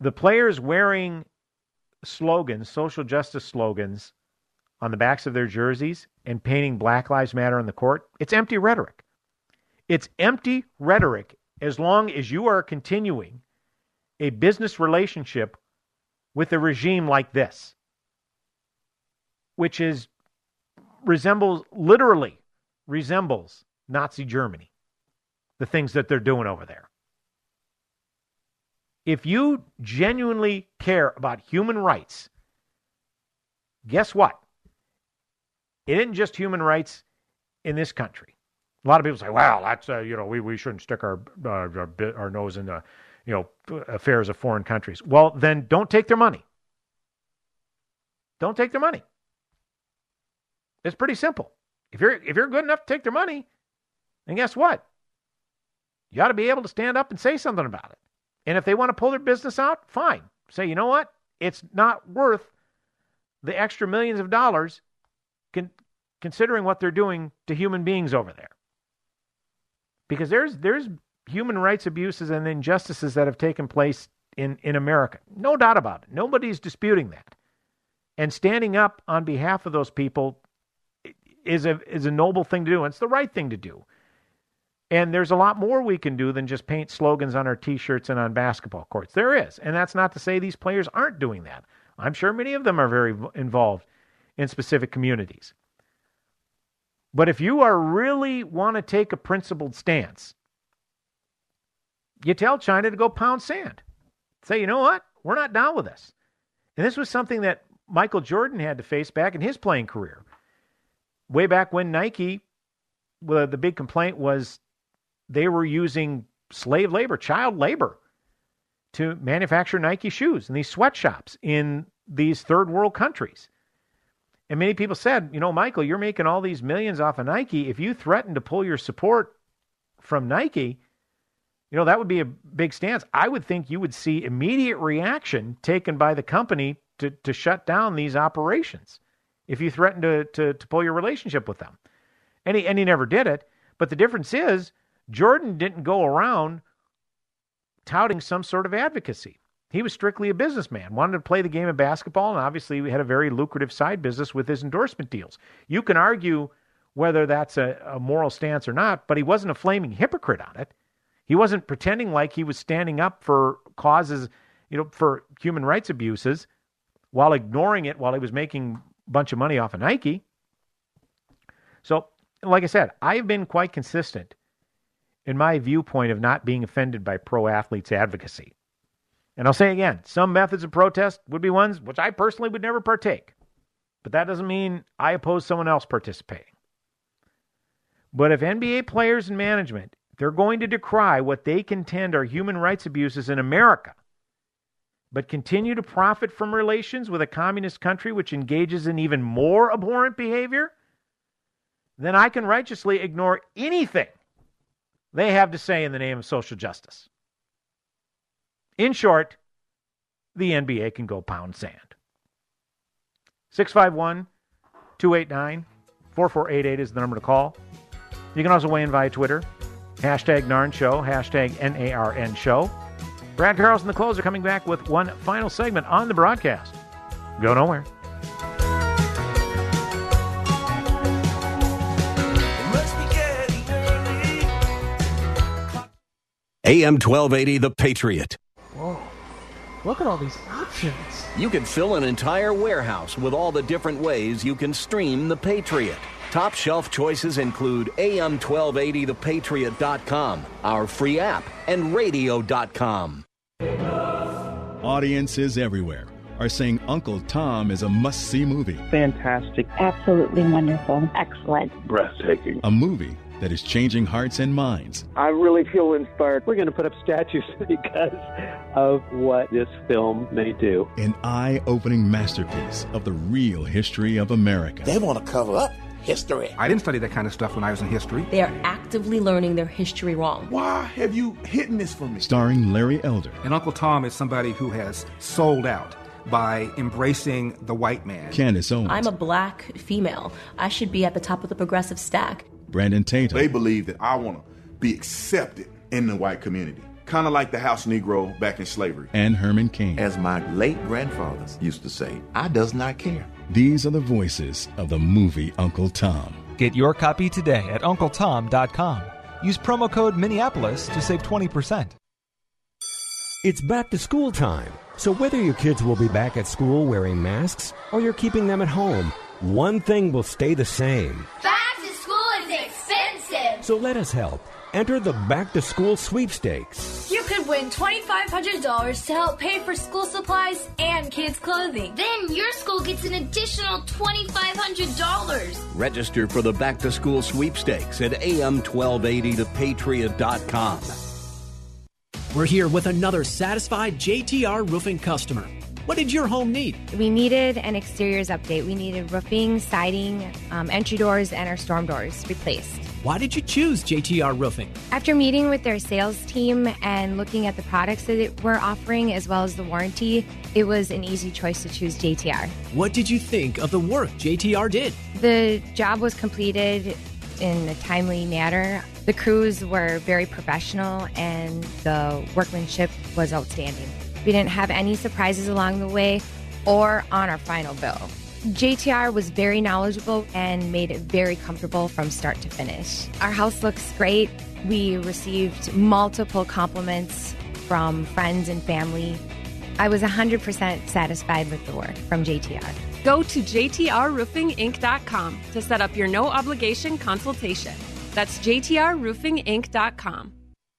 The players wearing slogans, social justice slogans, on the backs of their jerseys and painting Black Lives Matter on the court, it's empty rhetoric. It's empty rhetoric as long as you are continuing a business relationship with a regime like this, which is resembles literally resembles Nazi Germany, the things that they're doing over there. If you genuinely care about human rights, guess what? It isn't just human rights in this country. A lot of people say, "Well, that's uh, you know, we, we shouldn't stick our, uh, our our nose in the you know affairs of foreign countries." Well, then don't take their money. Don't take their money. It's pretty simple. If you're if you're good enough to take their money, then guess what? You ought to be able to stand up and say something about it. And if they want to pull their business out, fine. Say, you know what? It's not worth the extra millions of dollars con- considering what they're doing to human beings over there. Because there's there's human rights abuses and injustices that have taken place in, in America. No doubt about it. Nobody's disputing that. And standing up on behalf of those people is a is a noble thing to do. And it's the right thing to do. And there's a lot more we can do than just paint slogans on our t-shirts and on basketball courts. There is. And that's not to say these players aren't doing that. I'm sure many of them are very involved in specific communities. But if you are really want to take a principled stance, you tell China to go pound sand. Say, you know what? We're not down with this. And this was something that Michael Jordan had to face back in his playing career. Way back when Nike, well, the big complaint was they were using slave labor, child labor, to manufacture Nike shoes in these sweatshops in these third world countries. And many people said, you know, Michael, you're making all these millions off of Nike. If you threaten to pull your support from Nike, you know, that would be a big stance. I would think you would see immediate reaction taken by the company to, to shut down these operations if you threaten to, to, to pull your relationship with them. And he, and he never did it. But the difference is, Jordan didn't go around touting some sort of advocacy. He was strictly a businessman, wanted to play the game of basketball, and obviously he had a very lucrative side business with his endorsement deals. You can argue whether that's a, a moral stance or not, but he wasn't a flaming hypocrite on it. He wasn't pretending like he was standing up for causes, you know, for human rights abuses while ignoring it while he was making a bunch of money off of Nike. So, like I said, I've been quite consistent in my viewpoint of not being offended by pro athletes' advocacy. And I'll say again, some methods of protest would be ones which I personally would never partake. But that doesn't mean I oppose someone else participating. But if NBA players and management, they're going to decry what they contend are human rights abuses in America, but continue to profit from relations with a communist country which engages in even more abhorrent behavior, then I can righteously ignore anything they have to say in the name of social justice. In short, the NBA can go pound sand. 651 289 4488 is the number to call. You can also weigh in via Twitter. Hashtag Narn Show, hashtag N A R N Show. Brad Carlson, and the closer, coming back with one final segment on the broadcast. Go nowhere. AM 1280, The Patriot. Whoa. Look at all these options. You can fill an entire warehouse with all the different ways you can stream The Patriot. Top shelf choices include AM1280thepatriot.com, our free app, and radio.com. Audiences everywhere are saying Uncle Tom is a must see movie. Fantastic. Absolutely wonderful. Excellent. Breathtaking. A movie that is changing hearts and minds. I really feel inspired. We're going to put up statues because of what this film may do. An eye opening masterpiece of the real history of America. They want to cover up history. I didn't study that kind of stuff when I was in history. They are actively learning their history wrong. Why have you hidden this from me? Starring Larry Elder. And Uncle Tom is somebody who has sold out by embracing the white man. Candace Owens. I'm a black female. I should be at the top of the progressive stack. Brandon Tatum. They believe that I want to be accepted in the white community. Kind of like the house Negro back in slavery. And Herman Cain. As my late grandfathers used to say, I does not care. These are the voices of the movie Uncle Tom. Get your copy today at UncleTom.com. Use promo code Minneapolis to save 20%. It's back to school time. So whether your kids will be back at school wearing masks or you're keeping them at home, one thing will stay the same. Back to school is expensive. So let us help. Enter the Back to School Sweepstakes. You could win $2,500 to help pay for school supplies and kids' clothing. Then your school gets an additional $2,500. Register for the Back to School Sweepstakes at am1280thepatriot.com. We're here with another satisfied JTR roofing customer. What did your home need? We needed an exteriors update. We needed roofing, siding, um, entry doors, and our storm doors replaced. Why did you choose JTR Roofing? After meeting with their sales team and looking at the products that we're offering as well as the warranty, it was an easy choice to choose JTR. What did you think of the work JTR did? The job was completed in a timely manner. The crews were very professional and the workmanship was outstanding. We didn't have any surprises along the way or on our final bill. JTR was very knowledgeable and made it very comfortable from start to finish. Our house looks great. We received multiple compliments from friends and family. I was 100% satisfied with the work from JTR. Go to JTRRoofingInc.com to set up your no obligation consultation. That's JTRRoofingInc.com.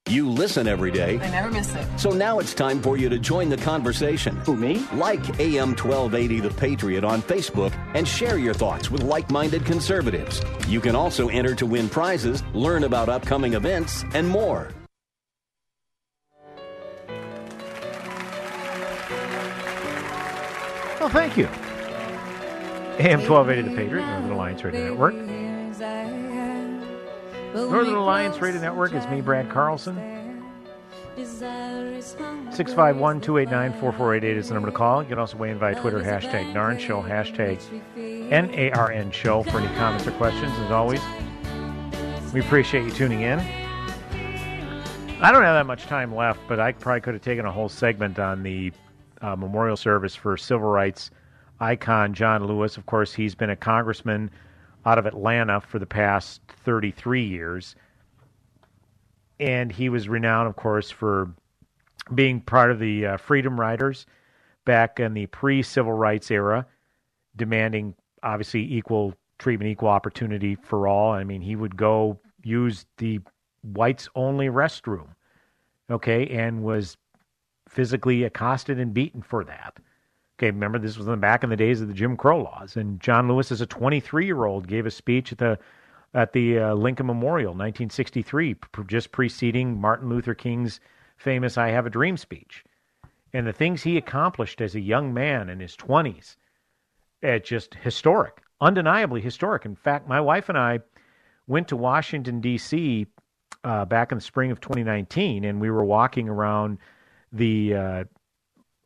You listen every day. I never miss it. So now it's time for you to join the conversation. Who, me? Like AM 1280 The Patriot on Facebook and share your thoughts with like minded conservatives. You can also enter to win prizes, learn about upcoming events, and more. Well, thank you. AM 1280 The Patriot, Northern Alliance Radio Network. Northern Alliance Radio Network is me, Brad Carlson. 651 289 4488 is the number to call. You can also weigh in via Twitter, hashtag NARN Show, hashtag NARN Show for any comments or questions, as always. We appreciate you tuning in. I don't have that much time left, but I probably could have taken a whole segment on the uh, memorial service for civil rights icon John Lewis. Of course, he's been a congressman out of Atlanta for the past 33 years. And he was renowned, of course, for being part of the uh, Freedom Riders back in the pre civil rights era, demanding obviously equal treatment, equal opportunity for all. I mean, he would go use the whites only restroom, okay, and was physically accosted and beaten for that. Okay, remember this was in the back in the days of the Jim Crow laws, and John Lewis, as a 23 year old, gave a speech at the at the uh, Lincoln Memorial, 1963, p- just preceding Martin Luther King's famous "I Have a Dream" speech, and the things he accomplished as a young man in his 20s, it's just historic, undeniably historic. In fact, my wife and I went to Washington D.C. Uh, back in the spring of 2019, and we were walking around the uh,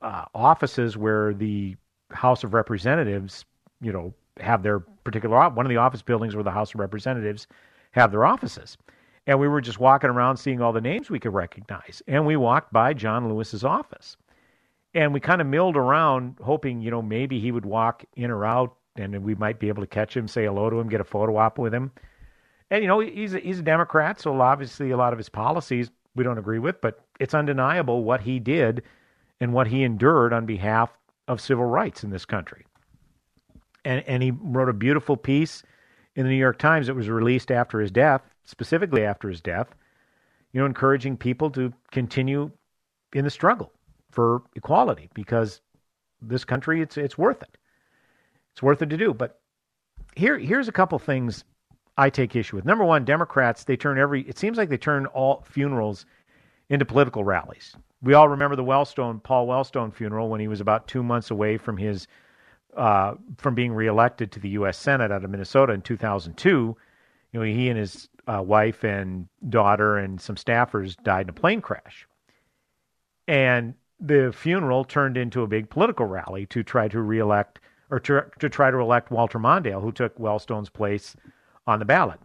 uh, offices where the House of Representatives, you know, have their particular one of the office buildings where the House of Representatives have their offices. And we were just walking around seeing all the names we could recognize. And we walked by John Lewis's office. And we kind of milled around hoping, you know, maybe he would walk in or out and we might be able to catch him, say hello to him, get a photo op with him. And you know, he's a, he's a Democrat, so obviously a lot of his policies we don't agree with, but it's undeniable what he did and what he endured on behalf of civil rights in this country. And and he wrote a beautiful piece in the New York Times that was released after his death, specifically after his death, you know, encouraging people to continue in the struggle for equality because this country it's it's worth it. It's worth it to do. But here here's a couple things I take issue with. Number one, Democrats they turn every it seems like they turn all funerals into political rallies. We all remember the Wellstone Paul Wellstone funeral when he was about two months away from his uh, from being reelected to the U.S. Senate out of Minnesota in 2002. You know, he and his uh, wife and daughter and some staffers died in a plane crash, and the funeral turned into a big political rally to try to reelect or to, to try to elect Walter Mondale, who took Wellstone's place on the ballot.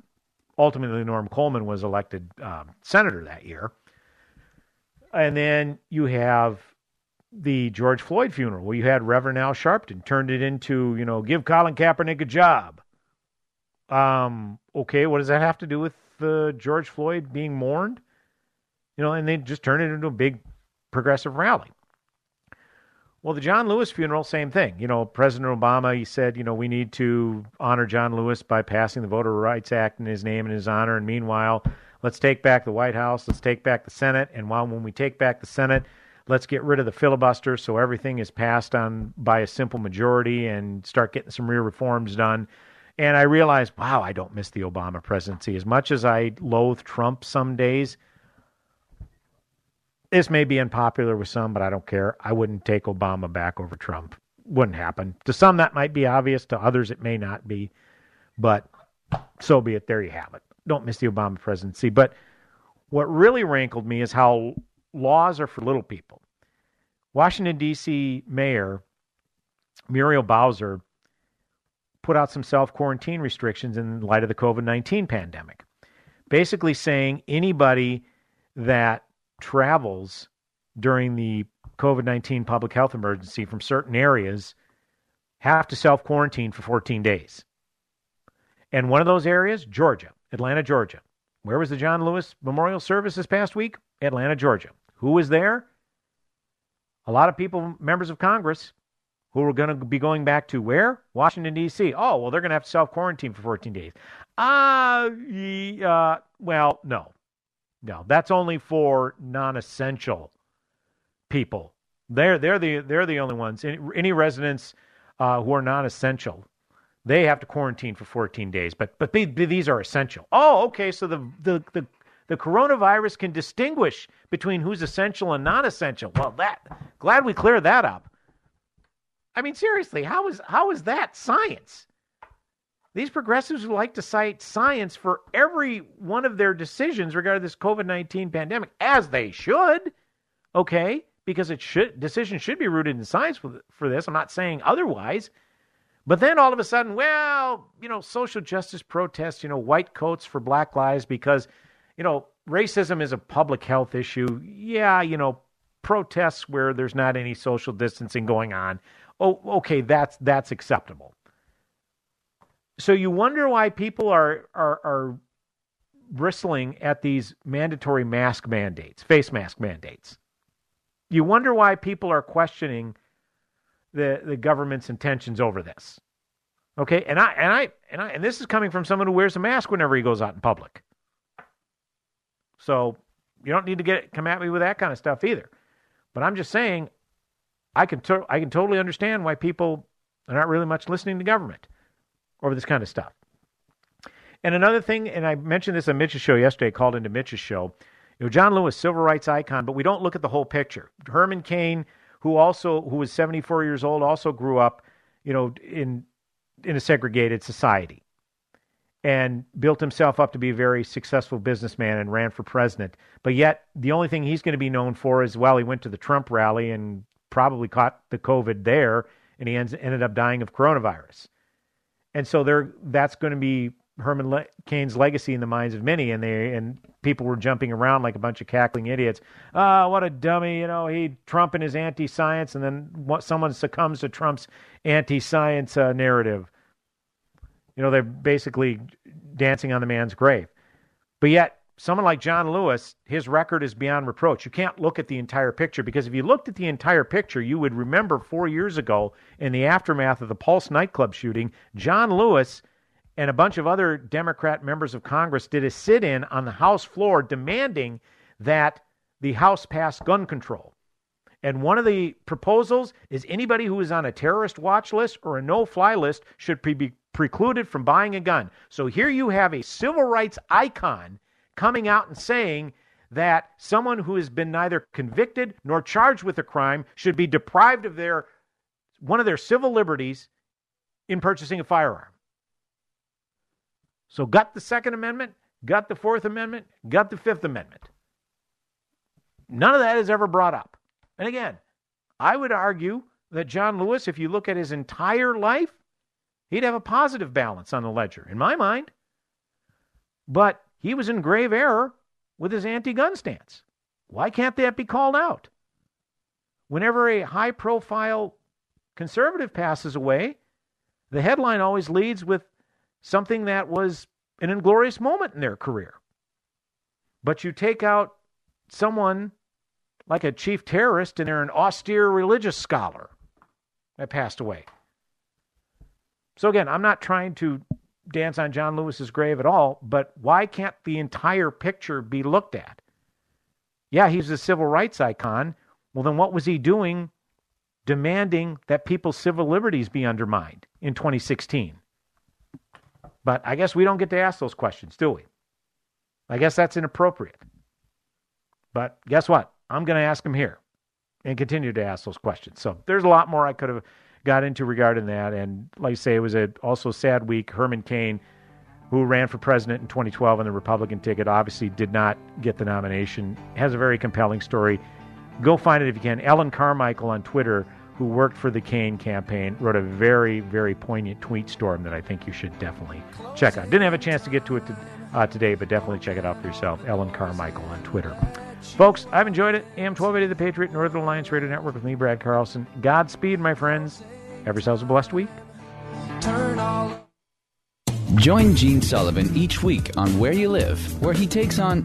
Ultimately, Norm Coleman was elected um, senator that year. And then you have the George Floyd funeral, where you had Reverend Al Sharpton turned it into, you know, give Colin Kaepernick a job. Um, okay, what does that have to do with uh, George Floyd being mourned? You know, and they just turned it into a big progressive rally. Well, the John Lewis funeral, same thing. You know, President Obama, he said, you know, we need to honor John Lewis by passing the Voter Rights Act in his name and his honor. And meanwhile, let's take back the White House, let's take back the Senate. And while when we take back the Senate, let's get rid of the filibuster so everything is passed on by a simple majority and start getting some real reforms done. And I realized, wow, I don't miss the Obama presidency. As much as I loathe Trump some days, this may be unpopular with some, but I don't care. I wouldn't take Obama back over Trump. Wouldn't happen. To some, that might be obvious. To others, it may not be. But so be it. There you have it. Don't miss the Obama presidency. But what really rankled me is how laws are for little people. Washington, D.C. Mayor Muriel Bowser put out some self quarantine restrictions in light of the COVID 19 pandemic, basically saying anybody that travels during the COVID 19 public health emergency from certain areas have to self quarantine for 14 days. And one of those areas, Georgia, Atlanta, Georgia. Where was the John Lewis Memorial Service this past week? Atlanta, Georgia. Who was there? A lot of people, members of Congress, who are going to be going back to where? Washington, D.C. Oh, well, they're going to have to self quarantine for 14 days. Uh, uh, well, no. No, that's only for non-essential people. They're they're the they're the only ones. Any, any residents uh, who are non-essential, they have to quarantine for 14 days. But but they, these are essential. Oh, okay. So the the the the coronavirus can distinguish between who's essential and non-essential. Well, that glad we cleared that up. I mean, seriously, how is how is that science? These progressives would like to cite science for every one of their decisions regarding this COVID 19 pandemic, as they should. Okay? Because it should decision should be rooted in science for this. I'm not saying otherwise. But then all of a sudden, well, you know, social justice protests, you know, white coats for black lives because, you know, racism is a public health issue. Yeah, you know, protests where there's not any social distancing going on. Oh, okay, that's that's acceptable. So you wonder why people are, are, are bristling at these mandatory mask mandates, face mask mandates. You wonder why people are questioning the, the government's intentions over this. Okay, and I and I and I and this is coming from someone who wears a mask whenever he goes out in public. So you don't need to get come at me with that kind of stuff either. But I'm just saying, I can to, I can totally understand why people are not really much listening to government over this kind of stuff. And another thing, and I mentioned this on Mitch's show yesterday, called into Mitch's show. You know, John Lewis, civil rights icon, but we don't look at the whole picture. Herman Cain, who also who was 74 years old, also grew up, you know, in in a segregated society. and built himself up to be a very successful businessman and ran for president. But yet, the only thing he's going to be known for is well, he went to the Trump rally and probably caught the COVID there, and he ends, ended up dying of coronavirus. And so there, that's going to be Herman Le- Cain's legacy in the minds of many, and they and people were jumping around like a bunch of cackling idiots. Ah, oh, what a dummy! You know, he Trump and his anti-science, and then what, someone succumbs to Trump's anti-science uh, narrative. You know, they're basically dancing on the man's grave. But yet, someone like John Lewis, his record is beyond reproach. You can't look at the entire picture because if you looked at the entire picture, you would remember four years ago in the aftermath of the Pulse nightclub shooting, John Lewis and a bunch of other Democrat members of Congress did a sit in on the House floor demanding that the House pass gun control. And one of the proposals is anybody who is on a terrorist watch list or a no fly list should be precluded from buying a gun. So here you have a civil rights icon coming out and saying that someone who has been neither convicted nor charged with a crime should be deprived of their one of their civil liberties in purchasing a firearm. So got the second amendment, got the fourth amendment, got the fifth amendment. None of that is ever brought up. And again, I would argue that John Lewis, if you look at his entire life, He'd have a positive balance on the ledger, in my mind. But he was in grave error with his anti gun stance. Why can't that be called out? Whenever a high profile conservative passes away, the headline always leads with something that was an inglorious moment in their career. But you take out someone like a chief terrorist and they're an austere religious scholar that passed away. So again, I'm not trying to dance on John Lewis's grave at all, but why can't the entire picture be looked at? Yeah, he's a civil rights icon. Well, then what was he doing demanding that people's civil liberties be undermined in 2016? But I guess we don't get to ask those questions, do we? I guess that's inappropriate. But guess what? I'm going to ask them here and continue to ask those questions. So there's a lot more I could have got into regarding that. And like I say, it was a also sad week. Herman Cain, who ran for president in 2012 on the Republican ticket, obviously did not get the nomination. Has a very compelling story. Go find it if you can. Ellen Carmichael on Twitter, who worked for the Cain campaign, wrote a very, very poignant tweet storm that I think you should definitely check out. Didn't have a chance to get to it to, uh, today, but definitely check it out for yourself. Ellen Carmichael on Twitter. Folks, I've enjoyed it. AM 1280 The Patriot, Northern Alliance Radio Network with me, Brad Carlson. Godspeed, my friends. Have yourselves a blessed week. Join Gene Sullivan each week on Where You Live, where he takes on.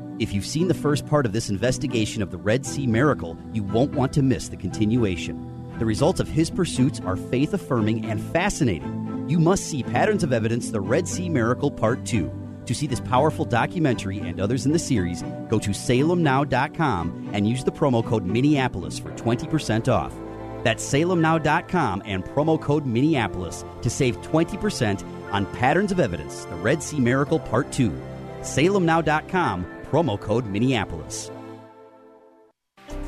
If you've seen the first part of this investigation of the Red Sea miracle, you won't want to miss the continuation. The results of his pursuits are faith affirming and fascinating. You must see Patterns of Evidence The Red Sea Miracle Part 2. To see this powerful documentary and others in the series, go to salemnow.com and use the promo code Minneapolis for 20% off. That's salemnow.com and promo code Minneapolis to save 20% on Patterns of Evidence, the Red Sea Miracle Part 2. SalemNow.com, promo code Minneapolis.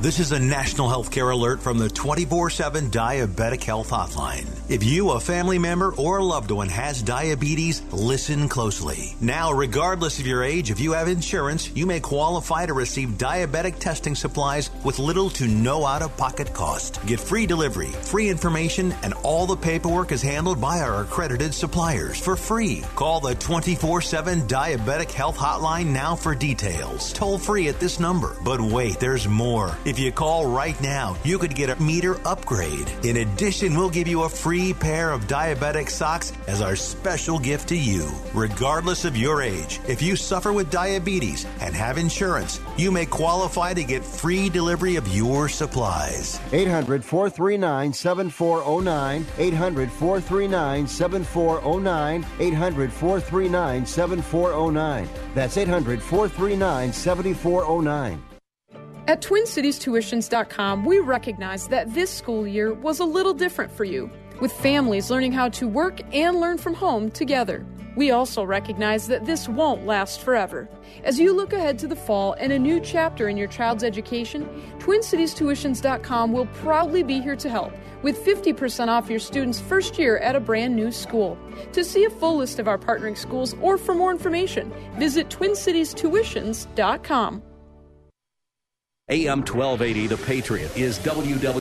This is a national healthcare alert from the 24 7 Diabetic Health Hotline. If you, a family member, or a loved one has diabetes, listen closely. Now, regardless of your age, if you have insurance, you may qualify to receive diabetic testing supplies with little to no out of pocket cost. Get free delivery, free information, and all the paperwork is handled by our accredited suppliers for free. Call the 24 7 Diabetic Health Hotline now for details. Toll free at this number. But wait, there's more. If you call right now, you could get a meter upgrade. In addition, we'll give you a free pair of diabetic socks as our special gift to you. Regardless of your age, if you suffer with diabetes and have insurance, you may qualify to get free delivery of your supplies. 800 439 7409. 800 439 7409. 800 439 7409. That's 800 439 7409. At TwinCitiesTuitions.com, we recognize that this school year was a little different for you, with families learning how to work and learn from home together. We also recognize that this won't last forever. As you look ahead to the fall and a new chapter in your child's education, TwinCitiesTuitions.com will proudly be here to help with 50% off your student's first year at a brand new school. To see a full list of our partnering schools or for more information, visit TwinCitiesTuitions.com. AM 1280, The Patriot, is WW.